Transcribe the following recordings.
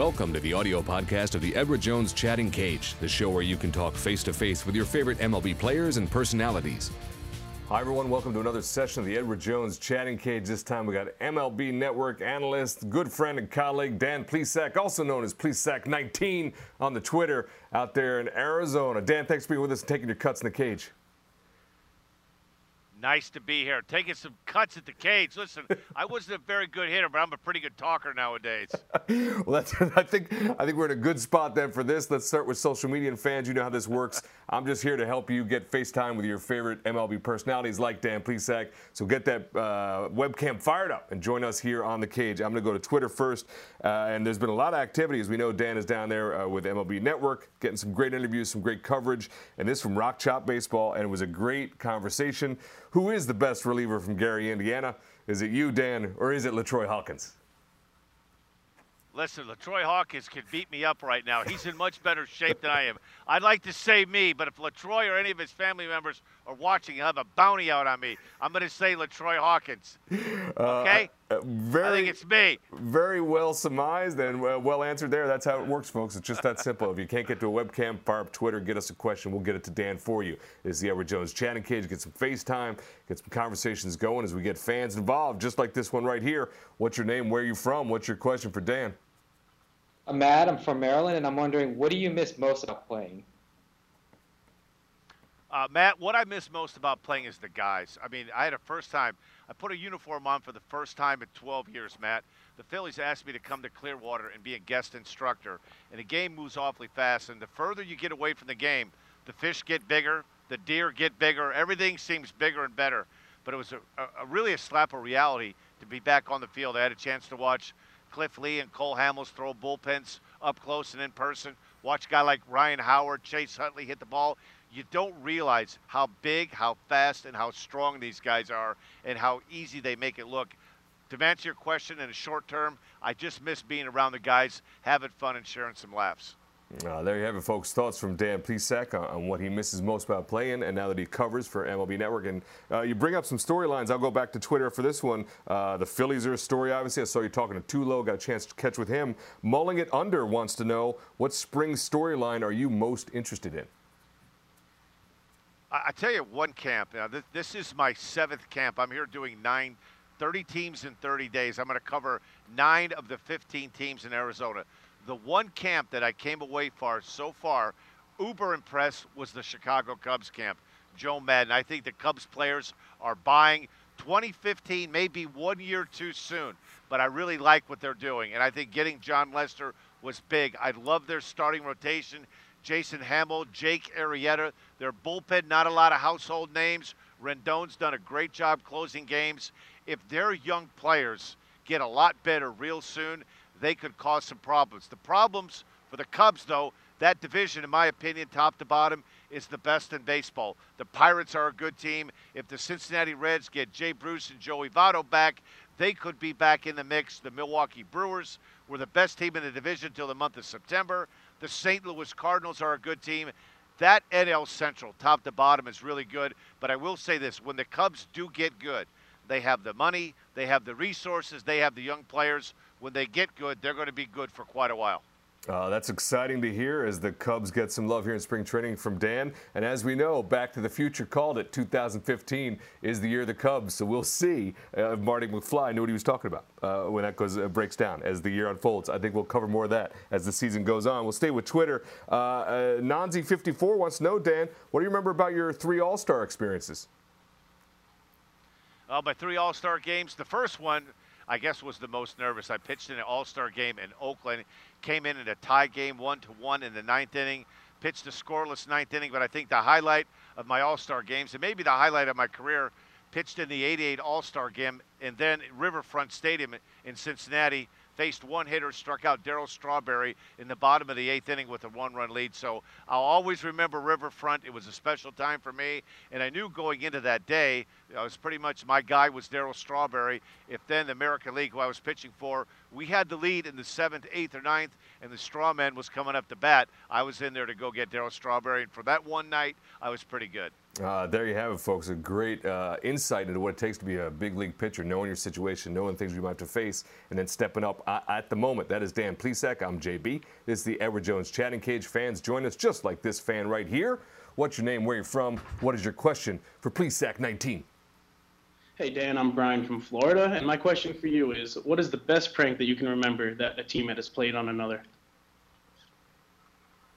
Welcome to the audio podcast of the Edward Jones Chatting Cage, the show where you can talk face to face with your favorite MLB players and personalities. Hi, everyone. Welcome to another session of the Edward Jones Chatting Cage. This time we got MLB Network analyst, good friend and colleague Dan Plesac, also known as Plesac19 on the Twitter out there in Arizona. Dan, thanks for being with us and taking your cuts in the cage. Nice to be here. Taking some cuts at the cage. Listen, I wasn't a very good hitter, but I'm a pretty good talker nowadays. well, that's, I think I think we're in a good spot then for this. Let's start with social media and fans. You know how this works. I'm just here to help you get FaceTime with your favorite MLB personalities like Dan Plesac. So get that uh, webcam fired up and join us here on the cage. I'm going to go to Twitter first, uh, and there's been a lot of activity. As we know, Dan is down there uh, with MLB Network, getting some great interviews, some great coverage, and this from Rock Chop Baseball, and it was a great conversation. Who is the best reliever from Gary, Indiana? Is it you, Dan, or is it LaTroy Hawkins? Listen, LaTroy Hawkins can beat me up right now. He's in much better shape than I am. I'd like to say me, but if LaTroy or any of his family members are watching and have a bounty out on me, I'm going to say LaTroy Hawkins. Okay? Uh, very, I think it's me. Very well surmised and uh, well answered there. That's how it works, folks. It's just that simple. if you can't get to a webcam, fire up Twitter, get us a question. We'll get it to Dan for you. This is the Edward Jones chatting cage. Get some FaceTime, get some conversations going as we get fans involved, just like this one right here. What's your name? Where are you from? What's your question for Dan? I'm Matt. I'm from Maryland, and I'm wondering, what do you miss most about playing? Uh, Matt, what I miss most about playing is the guys. I mean, I had a first time. I put a uniform on for the first time in 12 years, Matt. The Phillies asked me to come to Clearwater and be a guest instructor. And the game moves awfully fast. And the further you get away from the game, the fish get bigger, the deer get bigger, everything seems bigger and better. But it was a, a, really a slap of reality to be back on the field. I had a chance to watch Cliff Lee and Cole Hamels throw bullpens up close and in person. Watch a guy like Ryan Howard, Chase Utley hit the ball you don't realize how big, how fast, and how strong these guys are, and how easy they make it look. To answer your question in a short term, I just miss being around the guys, having fun, and sharing some laughs. Uh, there you have it, folks. Thoughts from Dan Plesac on, on, what he misses most about playing, and now that he covers for MLB Network. And uh, you bring up some storylines. I'll go back to Twitter for this one. Uh, the Phillies are a story, obviously. I saw you talking to Tulo. Got a chance to catch with him. Mulling it under wants to know what spring storyline are you most interested in? I, tell you, one camp. Now, this, this is my seventh camp. I'm here doing nine, 30 teams in 30 days. I'm going to cover nine of the 15 teams in Arizona. The one camp that I came away for so far, uber impressed, was the Chicago Cubs camp. Joe Maddon. I think the Cubs players are buying. 2015 may be one year too soon, but I really like what they're doing. And I think getting Jon Lester was big. I love their starting rotation. Jason Hammel, Jake Arrieta. Their bullpen, not a lot of household names. Rondon's done a great job closing games. If their young players get a lot better real soon, they could cause some problems. The problems for the Cubs, though, that division, in my opinion, top to bottom, is the best in baseball. The Pirates are a good team. If the Cincinnati Reds get Jay Bruce and Joey Votto back, they could be back in the mix. The Milwaukee Brewers were the best team in the division until the month of September. The St. Louis Cardinals are a good team. That NL Central, top to bottom, is really good. But I will say this when the Cubs do get good, they have the money, they have the resources, they have the young players. When they get good, they're going to be good for quite a while. Uh, that's exciting to hear as the Cubs get some love here in spring training from Dan. And as we know, Back to the Future called it 2015 is the year of the Cubs. So we'll see uh, if Marty McFly knew what he was talking about uh, when that goes uh, breaks down as the year unfolds. I think we'll cover more of that as the season goes on. We'll stay with Twitter. Uh, uh, Nanzi54 wants to know, Dan, what do you remember about your three All Star experiences? Uh, my three All Star games. The first one I guess was the most nervous. I pitched in an All Star game in Oakland, came in in a tie game, one to one in the ninth inning, pitched a scoreless ninth inning. But I think the highlight of my All Star games, and maybe the highlight of my career, pitched in the '88 All Star game, and then Riverfront Stadium in Cincinnati faced one hitter, struck out Darryl Strawberry in the bottom of the eighth inning with a one run lead. So I'll always remember Riverfront. It was a special time for me. And I knew going into that day, I was pretty much my guy was Darryl Strawberry. If then the American League, who I was pitching for, we had the lead in the seventh, eighth, or ninth, and the straw man was coming up to bat. I was in there to go get Daryl Strawberry. And for that one night, I was pretty good. Uh, there you have it, folks. A great uh, insight into what it takes to be a big league pitcher, knowing your situation, knowing things you might have to face, and then stepping up uh, at the moment. That is Dan Plesac. I'm JB. This is the Edward Jones Chatting Cage. Fans join us just like this fan right here. What's your name? Where you from? What is your question for Plesac 19? Hey Dan, I'm Brian from Florida, and my question for you is: What is the best prank that you can remember that a teammate has played on another?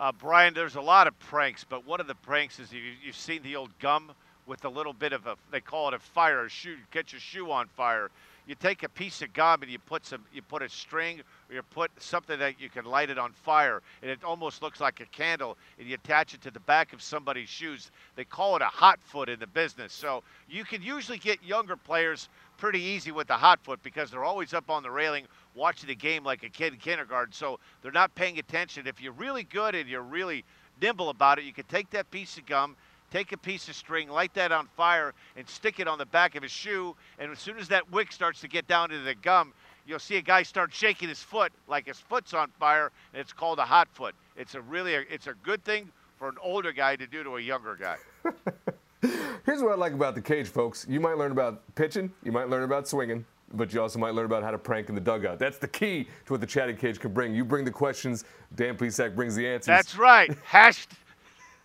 Uh, Brian, there's a lot of pranks, but one of the pranks is you, you've seen the old gum with a little bit of a, they call it a fire, a shoe, catch your shoe on fire. You take a piece of gum and you put some, you put a string or you put something that you can light it on fire, and it almost looks like a candle, and you attach it to the back of somebody's shoes. They call it a hot foot in the business. So you can usually get younger players pretty easy with the hot foot because they're always up on the railing watching the game like a kid in kindergarten. So they're not paying attention. If you're really good and you're really nimble about it, you can take that piece of gum, take a piece of string, light that on fire, and stick it on the back of his shoe. And as soon as that wick starts to get down into the gum, you'll see a guy start shaking his foot like his foot's on fire, and it's called a hot foot. It's a really a, it's a good thing for an older guy to do to a younger guy. Here's what I like about the cage, folks. You might learn about pitching, you might learn about swinging, but you also might learn about how to prank in the dugout. That's the key to what the chatting cage can bring. You bring the questions, Dan Plesac brings the answers. That's right. Hash.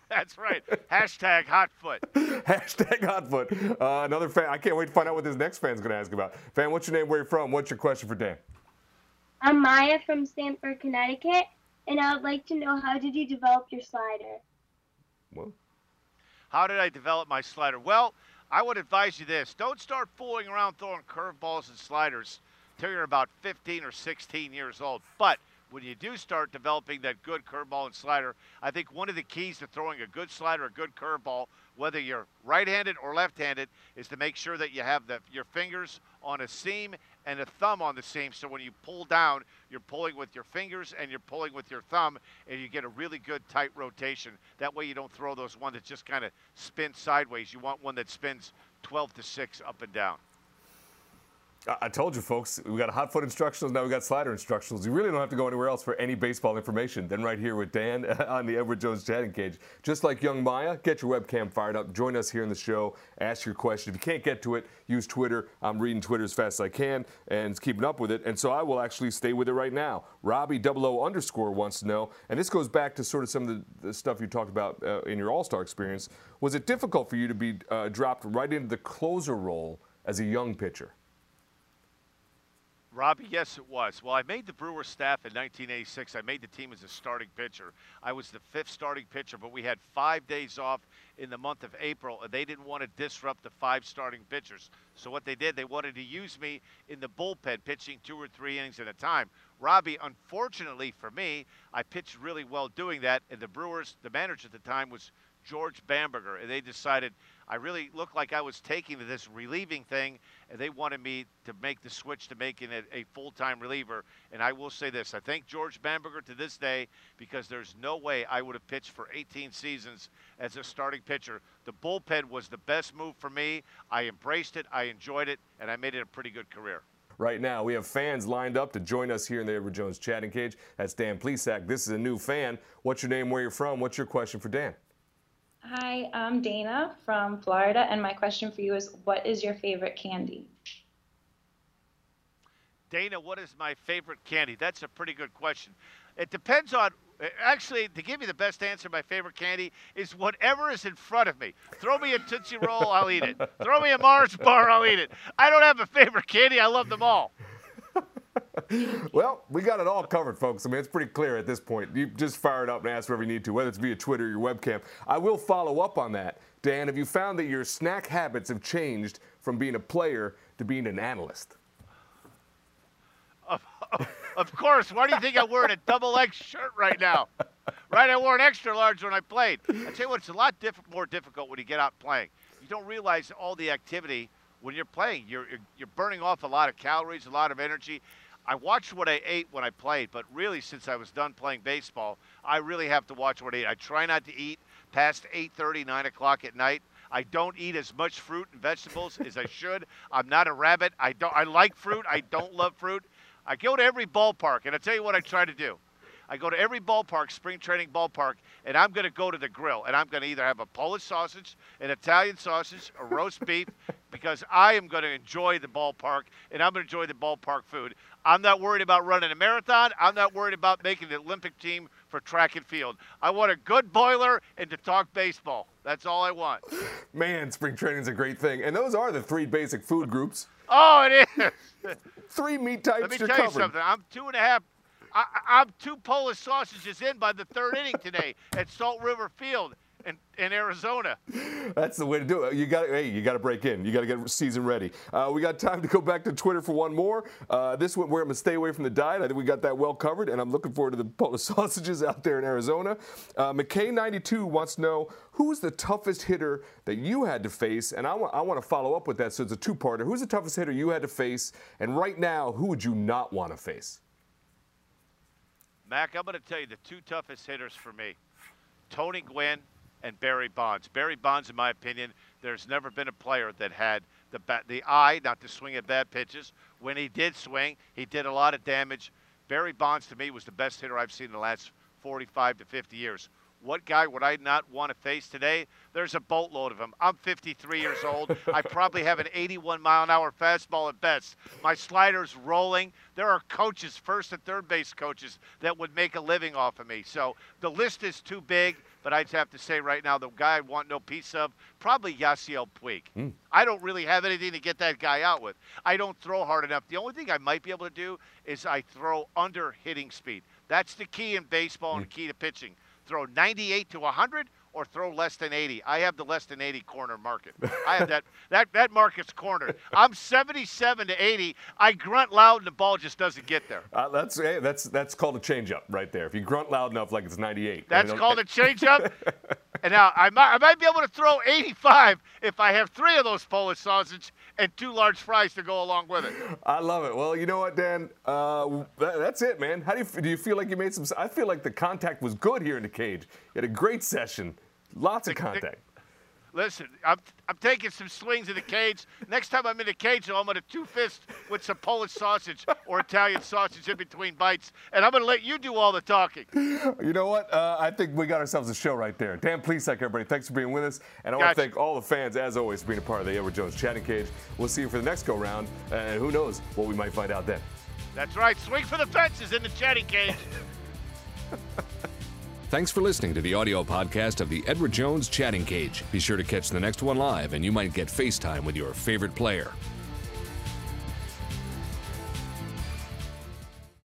That's right. Hashtag hotfoot. Hashtag hotfoot. Uh, another fan. I can't wait to find out what this next fan's going to ask about. Fan, what's your name? Where you from? What's your question for Dan? I'm Maya from Stamford, Connecticut, and I would like to know how did you develop your slider? Well, How did I develop my slider? Well, I would advise you this don't start fooling around throwing curveballs and sliders till you're about 15 or 16 years old. But when you do start developing that good curveball and slider, I think one of the keys to throwing a good slider, a good curveball, whether you're right-handed or left-handed, is to make sure that you have the, your fingers on a seam and a thumb on the seam. So when you pull down, you're pulling with your fingers and you're pulling with your thumb, and you get a really good tight rotation. That way you don't throw those one that just kind of spins sideways. You want one that spins 12 to 6 up and down. I- told you, folks, we got hot foot instructionals, now we got slider instructionals. You really don't have to go anywhere else for any baseball information than right here with Dan on the Edward Jones chatting cage. Just like young Maya, get your webcam fired up. Join us here in the show. Ask your question. If you can't get to it, use Twitter. I'm reading Twitter as fast as I can and keeping up with it. And so I will actually stay with it right now. Robbie double O underscore wants to know, and this goes back to sort of some of the, the stuff you talked about uh, in your All Star experience. Was it difficult for you to be uh, dropped right into the closer role as a young pitcher? Robbie, yes, it was. Well, I made the Brewers staff in 1986. I made the team as a starting pitcher. I was the fifth starting pitcher, but we had five days off in the month of April, and they didn't want to disrupt the five starting pitchers. So what they did, they wanted to use me in the bullpen, pitching two or three innings at a time. Robbie, unfortunately for me, I pitched really well doing that, and the Brewers, the manager at the time was George Bamberger, and they decided I really looked like I was taking this relieving thing, and they wanted me to make the switch to making it a full-time reliever. And I will say this: I thank George Bamberger to this day because there's no way I would have pitched for 18 seasons as a starting pitcher. The bullpen was the best move for me. I embraced it, I enjoyed it, and I made it a pretty good career. right now. We have fans lined up to join us here in the Edward Jones chatting cage. That's Dan Plesac. This is a new fan. What's your name? Where you're from? What's your question for Dan? Hi, I'm Dana from Florida, and my question for you is what is your favorite candy? Dana, what is my favorite candy? That's a pretty good question. It depends on. Actually, to give you the best answer, my favorite candy is whatever is in front of me. Throw me a Tootsie Roll, I'll eat it. Throw me a Mars bar, I'll eat it. I don't have a favorite candy. I love them all. Well, we got it all covered, folks. I mean, it's pretty clear at this point. You just fire it up and ask wherever you need to, whether it's via Twitter or your webcam. I will follow up on that. Dan, have you found that your snack habits have changed from being a player to being an analyst? Of, of, of course. Why do you think I'm wearing a double X shirt right now? Right, I wore an extra large when I played. I tell you what, it's a lot diff- more difficult when you get out playing. You don't realize all the activity when you're playing. You're you're- you're burning off a lot of calories, a lot of energy. I watched what I ate when I played, but really, since I was done playing baseball, I really have to watch what I eat. I try not to eat past 8:30, 9 o'clock at night. I don't eat as much fruit and vegetables as I should. I'm not a rabbit. I don't. I like fruit. I don't love fruit. I go to every ballpark, and I tell you what I try to do. I go to every ballpark, spring training ballpark, and I'm going to go to the grill, and I'm going to either have a Polish sausage, an Italian sausage, a roast beef, because I am going to enjoy the ballpark, and I'm going to enjoy the ballpark food. I'm not worried about running a marathon. I'm not worried about making the Olympic team for track and field. I want a good boiler and to talk baseball. That's all I want. Man, spring training is a great thing. And those are the three basic food groups. Oh, it is. three meat types Let me tell covered. you something. I'm two and a half. I, I'm two Polish sausages in by the third inning today at Salt River Field in, in Arizona. That's the way to do it. You got hey, you got to break in. You got to get season ready. Uh, we got time to go back to Twitter for one more. Uh, this one where I'm gonna stay away from the diet. I think we got that well covered, and I'm looking forward to the Polish sausages out there in Arizona. Uh, McKay92 wants to know who's the toughest hitter that you had to face, and I want I want to follow up with that. So it's a two-parter. Who's the toughest hitter you had to face, and right now, who would you not want to face? Mac, I'm going to tell you the two toughest hitters for me Tony Gwynn and Barry Bonds. Barry Bonds, in my opinion, there's never been a player that had the, bat, the eye not to swing at bad pitches. When he did swing, he did a lot of damage. Barry Bonds, to me, was the best hitter I've seen in the last 45 to 50 years. What guy would I not want to face today? There's a boatload of them. I'm 53 years old. I probably have an 81 mile an hour fastball at best. My slider's rolling. There are coaches, first and third base coaches, that would make a living off of me. So the list is too big, but I'd have to say right now, the guy I want no piece of, probably Yasiel Puig. Hmm. I don't really have anything to get that guy out with. I don't throw hard enough. The only thing I might be able to do is I throw under hitting speed. That's the key in baseball and the key to pitching throw 98 to 100 or throw less than 80. I have the less than 80 corner market. I have that that that market's cornered. I'm 77 to 80. I grunt loud and the ball just doesn't get there. Uh, that's hey, that's that's called a changeup right there. If you grunt loud enough, like it's 98. That's called a changeup. And now I might, I might be able to throw 85 if I have three of those Polish sausage and two large fries to go along with it. I love it. Well, you know what, Dan? Uh, that, that's it, man. How do you do? You feel like you made some? I feel like the contact was good here in the cage. You had a great session. Lots of the- contact. Listen, I'm, I'm taking some swings in the cage. Next time I'm in the cage, I'm going to two fist with some Polish sausage or Italian sausage in between bites, and I'm going to let you do all the talking. You know what? Uh, I think we got ourselves a show right there. Dan please Plesac, everybody. Thanks for being with us, and I want Gotcha. to thank all the fans, as always, for being a part of the Edward Jones Chatting Cage. We'll see you for the next go round, and who knows what we might find out then. That's right. Swing for the fences in the chatting cage. Thanks for listening to the audio podcast of the Edward Jones Chatting Cage. Be sure to catch the next one live, and you might get FaceTime with your favorite player.